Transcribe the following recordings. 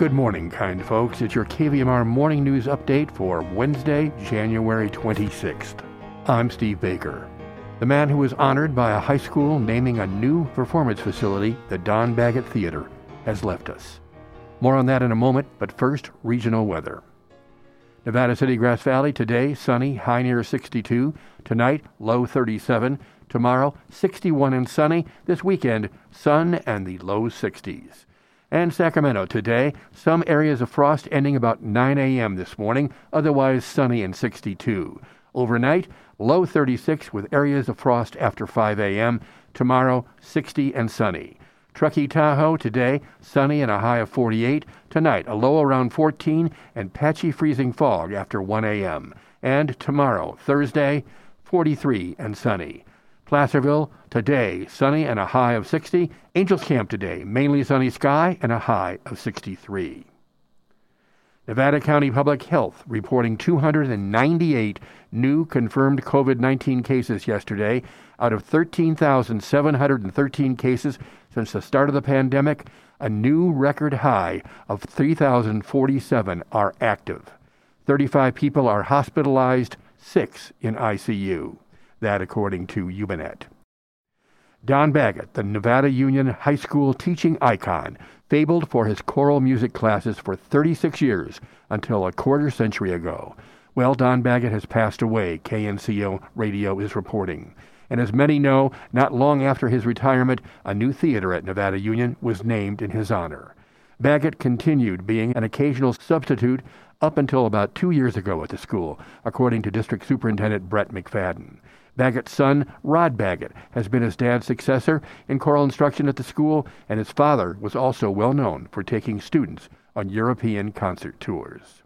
Good morning, kind folks. It's your KVMR morning news update for Wednesday, January 26th. I'm Steve Baker. The man who was honored by a high school naming a new performance facility, the Don Baggett Theater, has left us. More on that in a moment, but first, regional weather. Nevada City, Grass Valley, today sunny, high near 62. Tonight, low 37. Tomorrow, 61 and sunny. This weekend, sun and the low 60s. And Sacramento today, some areas of frost ending about 9 a.m. this morning, otherwise sunny and 62. Overnight, low 36 with areas of frost after 5 a.m. Tomorrow, 60 and sunny. Truckee Tahoe today, sunny and a high of 48. Tonight, a low around 14 and patchy freezing fog after 1 a.m. And tomorrow, Thursday, 43 and sunny. Placerville, today, sunny and a high of 60. Angels Camp today, mainly sunny sky and a high of 63. Nevada County Public Health reporting 298 new confirmed COVID 19 cases yesterday out of 13,713 cases since the start of the pandemic. A new record high of 3,047 are active. 35 people are hospitalized, 6 in ICU. That according to YubaNet. Don Baggett, the Nevada Union High School teaching icon, fabled for his choral music classes for 36 years until a quarter century ago. Well, Don Baggett has passed away, KNCO Radio is reporting. And as many know, not long after his retirement, a new theater at Nevada Union was named in his honor. Baggett continued being an occasional substitute up until about two years ago at the school, according to District Superintendent Brett McFadden. Baggett's son, Rod Baggett, has been his dad's successor in choral instruction at the school, and his father was also well known for taking students on European concert tours.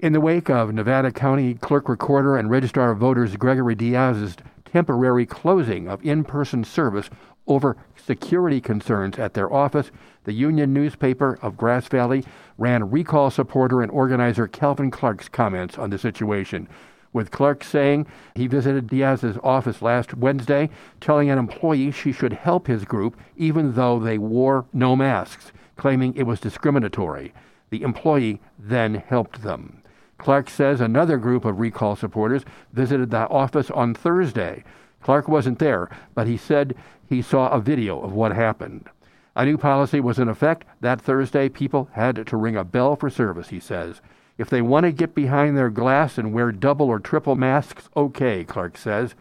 In the wake of Nevada County Clerk Recorder and Registrar of Voters Gregory Diaz's temporary closing of in person service over security concerns at their office, the Union newspaper of Grass Valley ran recall supporter and organizer Calvin Clark's comments on the situation with Clark saying he visited Diaz's office last Wednesday, telling an employee she should help his group even though they wore no masks, claiming it was discriminatory. The employee then helped them. Clark says another group of recall supporters visited the office on Thursday. Clark wasn't there, but he said he saw a video of what happened. A new policy was in effect that Thursday. People had to ring a bell for service, he says. If they want to get behind their glass and wear double or triple masks, okay, Clark says.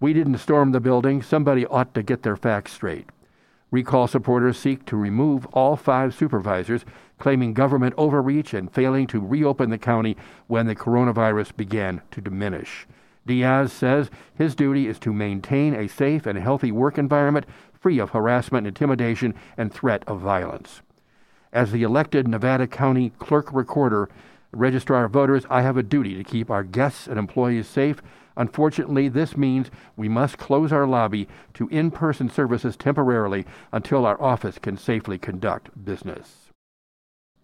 We didn't storm the building. Somebody ought to get their facts straight. Recall supporters seek to remove all five supervisors, claiming government overreach and failing to reopen the county when the coronavirus began to diminish. Diaz says his duty is to maintain a safe and healthy work environment free of harassment, intimidation, and threat of violence. As the elected Nevada County Clerk Recorder, Registrar of Voters, I have a duty to keep our guests and employees safe. Unfortunately, this means we must close our lobby to in person services temporarily until our office can safely conduct business.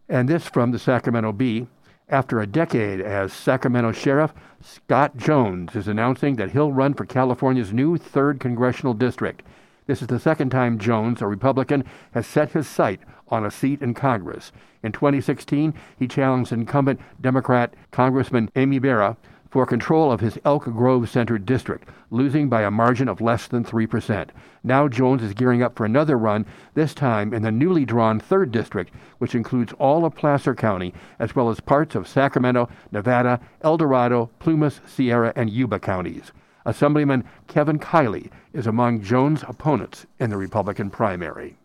And this from the Sacramento Bee. After a decade as Sacramento Sheriff, Scott Jones is announcing that he'll run for California's new 3rd Congressional District. This is the second time Jones, a Republican, has set his sight on a seat in Congress. In 2016, he challenged incumbent Democrat Congressman Ami Bera for control of his Elk Grove centered district, losing by a margin of less than 3%. Now Jones is gearing up for another run, this time in the newly drawn 3rd District, which includes all of Placer County, as well as parts of Sacramento, Nevada, El Dorado, Plumas, Sierra, and Yuba counties. Assemblyman Kevin Kiley is among Jones' opponents in the Republican primary.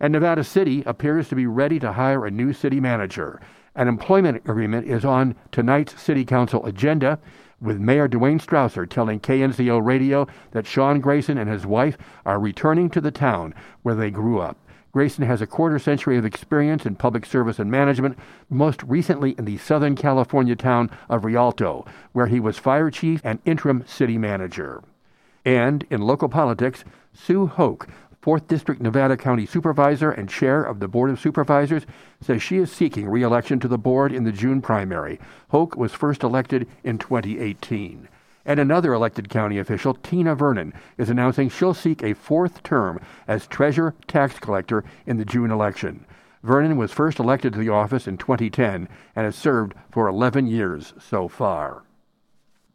And Nevada City appears to be ready to hire a new city manager. An employment agreement is on tonight's City Council agenda, with Mayor Duane Strawser telling KNCO Radio that Sean Grayson and his wife are returning to the town where they grew up. Grayson has a quarter century of experience in public service and management, most recently in the Southern California town of Rialto, where he was fire chief and interim city manager. And in local politics, Sue Hoek, 4th District Nevada County Supervisor and Chair of the Board of Supervisors, says she is seeking re election to the board in the June primary. Hoek was first elected in 2018. And another elected county official, Tina Vernon, is announcing she'll seek a fourth term as treasurer tax collector in the June election. Vernon was first elected to the office in 2010 and has served for 11 years so far.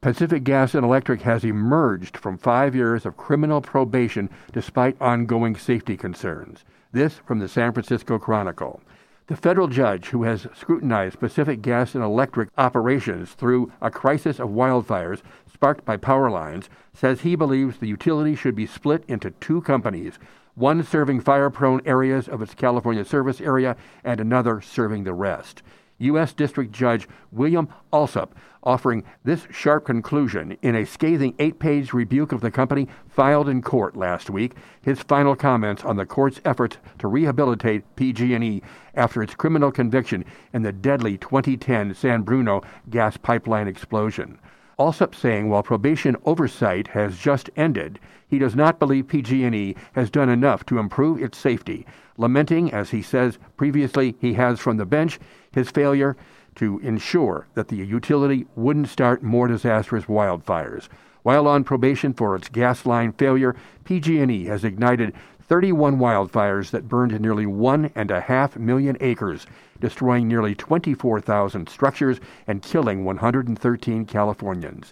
Pacific Gas and Electric has emerged from five years of criminal probation despite ongoing safety concerns. This from the San Francisco Chronicle. The federal judge who has scrutinized Pacific Gas and Electric operations through a crisis of wildfires sparked by power lines says he believes the utility should be split into two companies, one serving fire prone areas of its California service area and another serving the rest. U.S. District Judge William Alsup offering this sharp conclusion in a scathing eight page rebuke of the company filed in court last week, his final comments on the court's efforts to rehabilitate PG&E after its criminal conviction in the deadly 2010 San Bruno gas pipeline explosion. Alsup saying while probation oversight has just ended, he does not believe PG&E has done enough to improve its safety, lamenting, as he says previously he has from the bench, his failure to ensure that the utility wouldn't start more disastrous wildfires. While on probation for its gas line failure, PG&E has ignited 31 wildfires that burned nearly one and a half million acres, destroying nearly 24,000 structures and killing 113 Californians.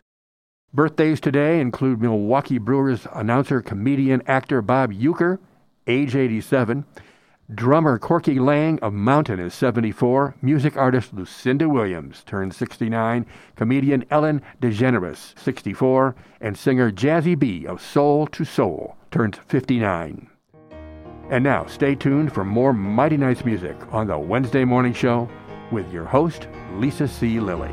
Birthdays today include Milwaukee Brewers announcer, comedian, actor Bob Uecker, age 87, drummer Corky Laing of Mountain is 74, music artist Lucinda Williams turns 69, comedian Ellen DeGeneres 64, and singer Jazzie B of Soul II Soul turns 59. And now, stay tuned for more Mighty Nights music on the Wednesday Morning Show with your host, Lisa C. Lilly.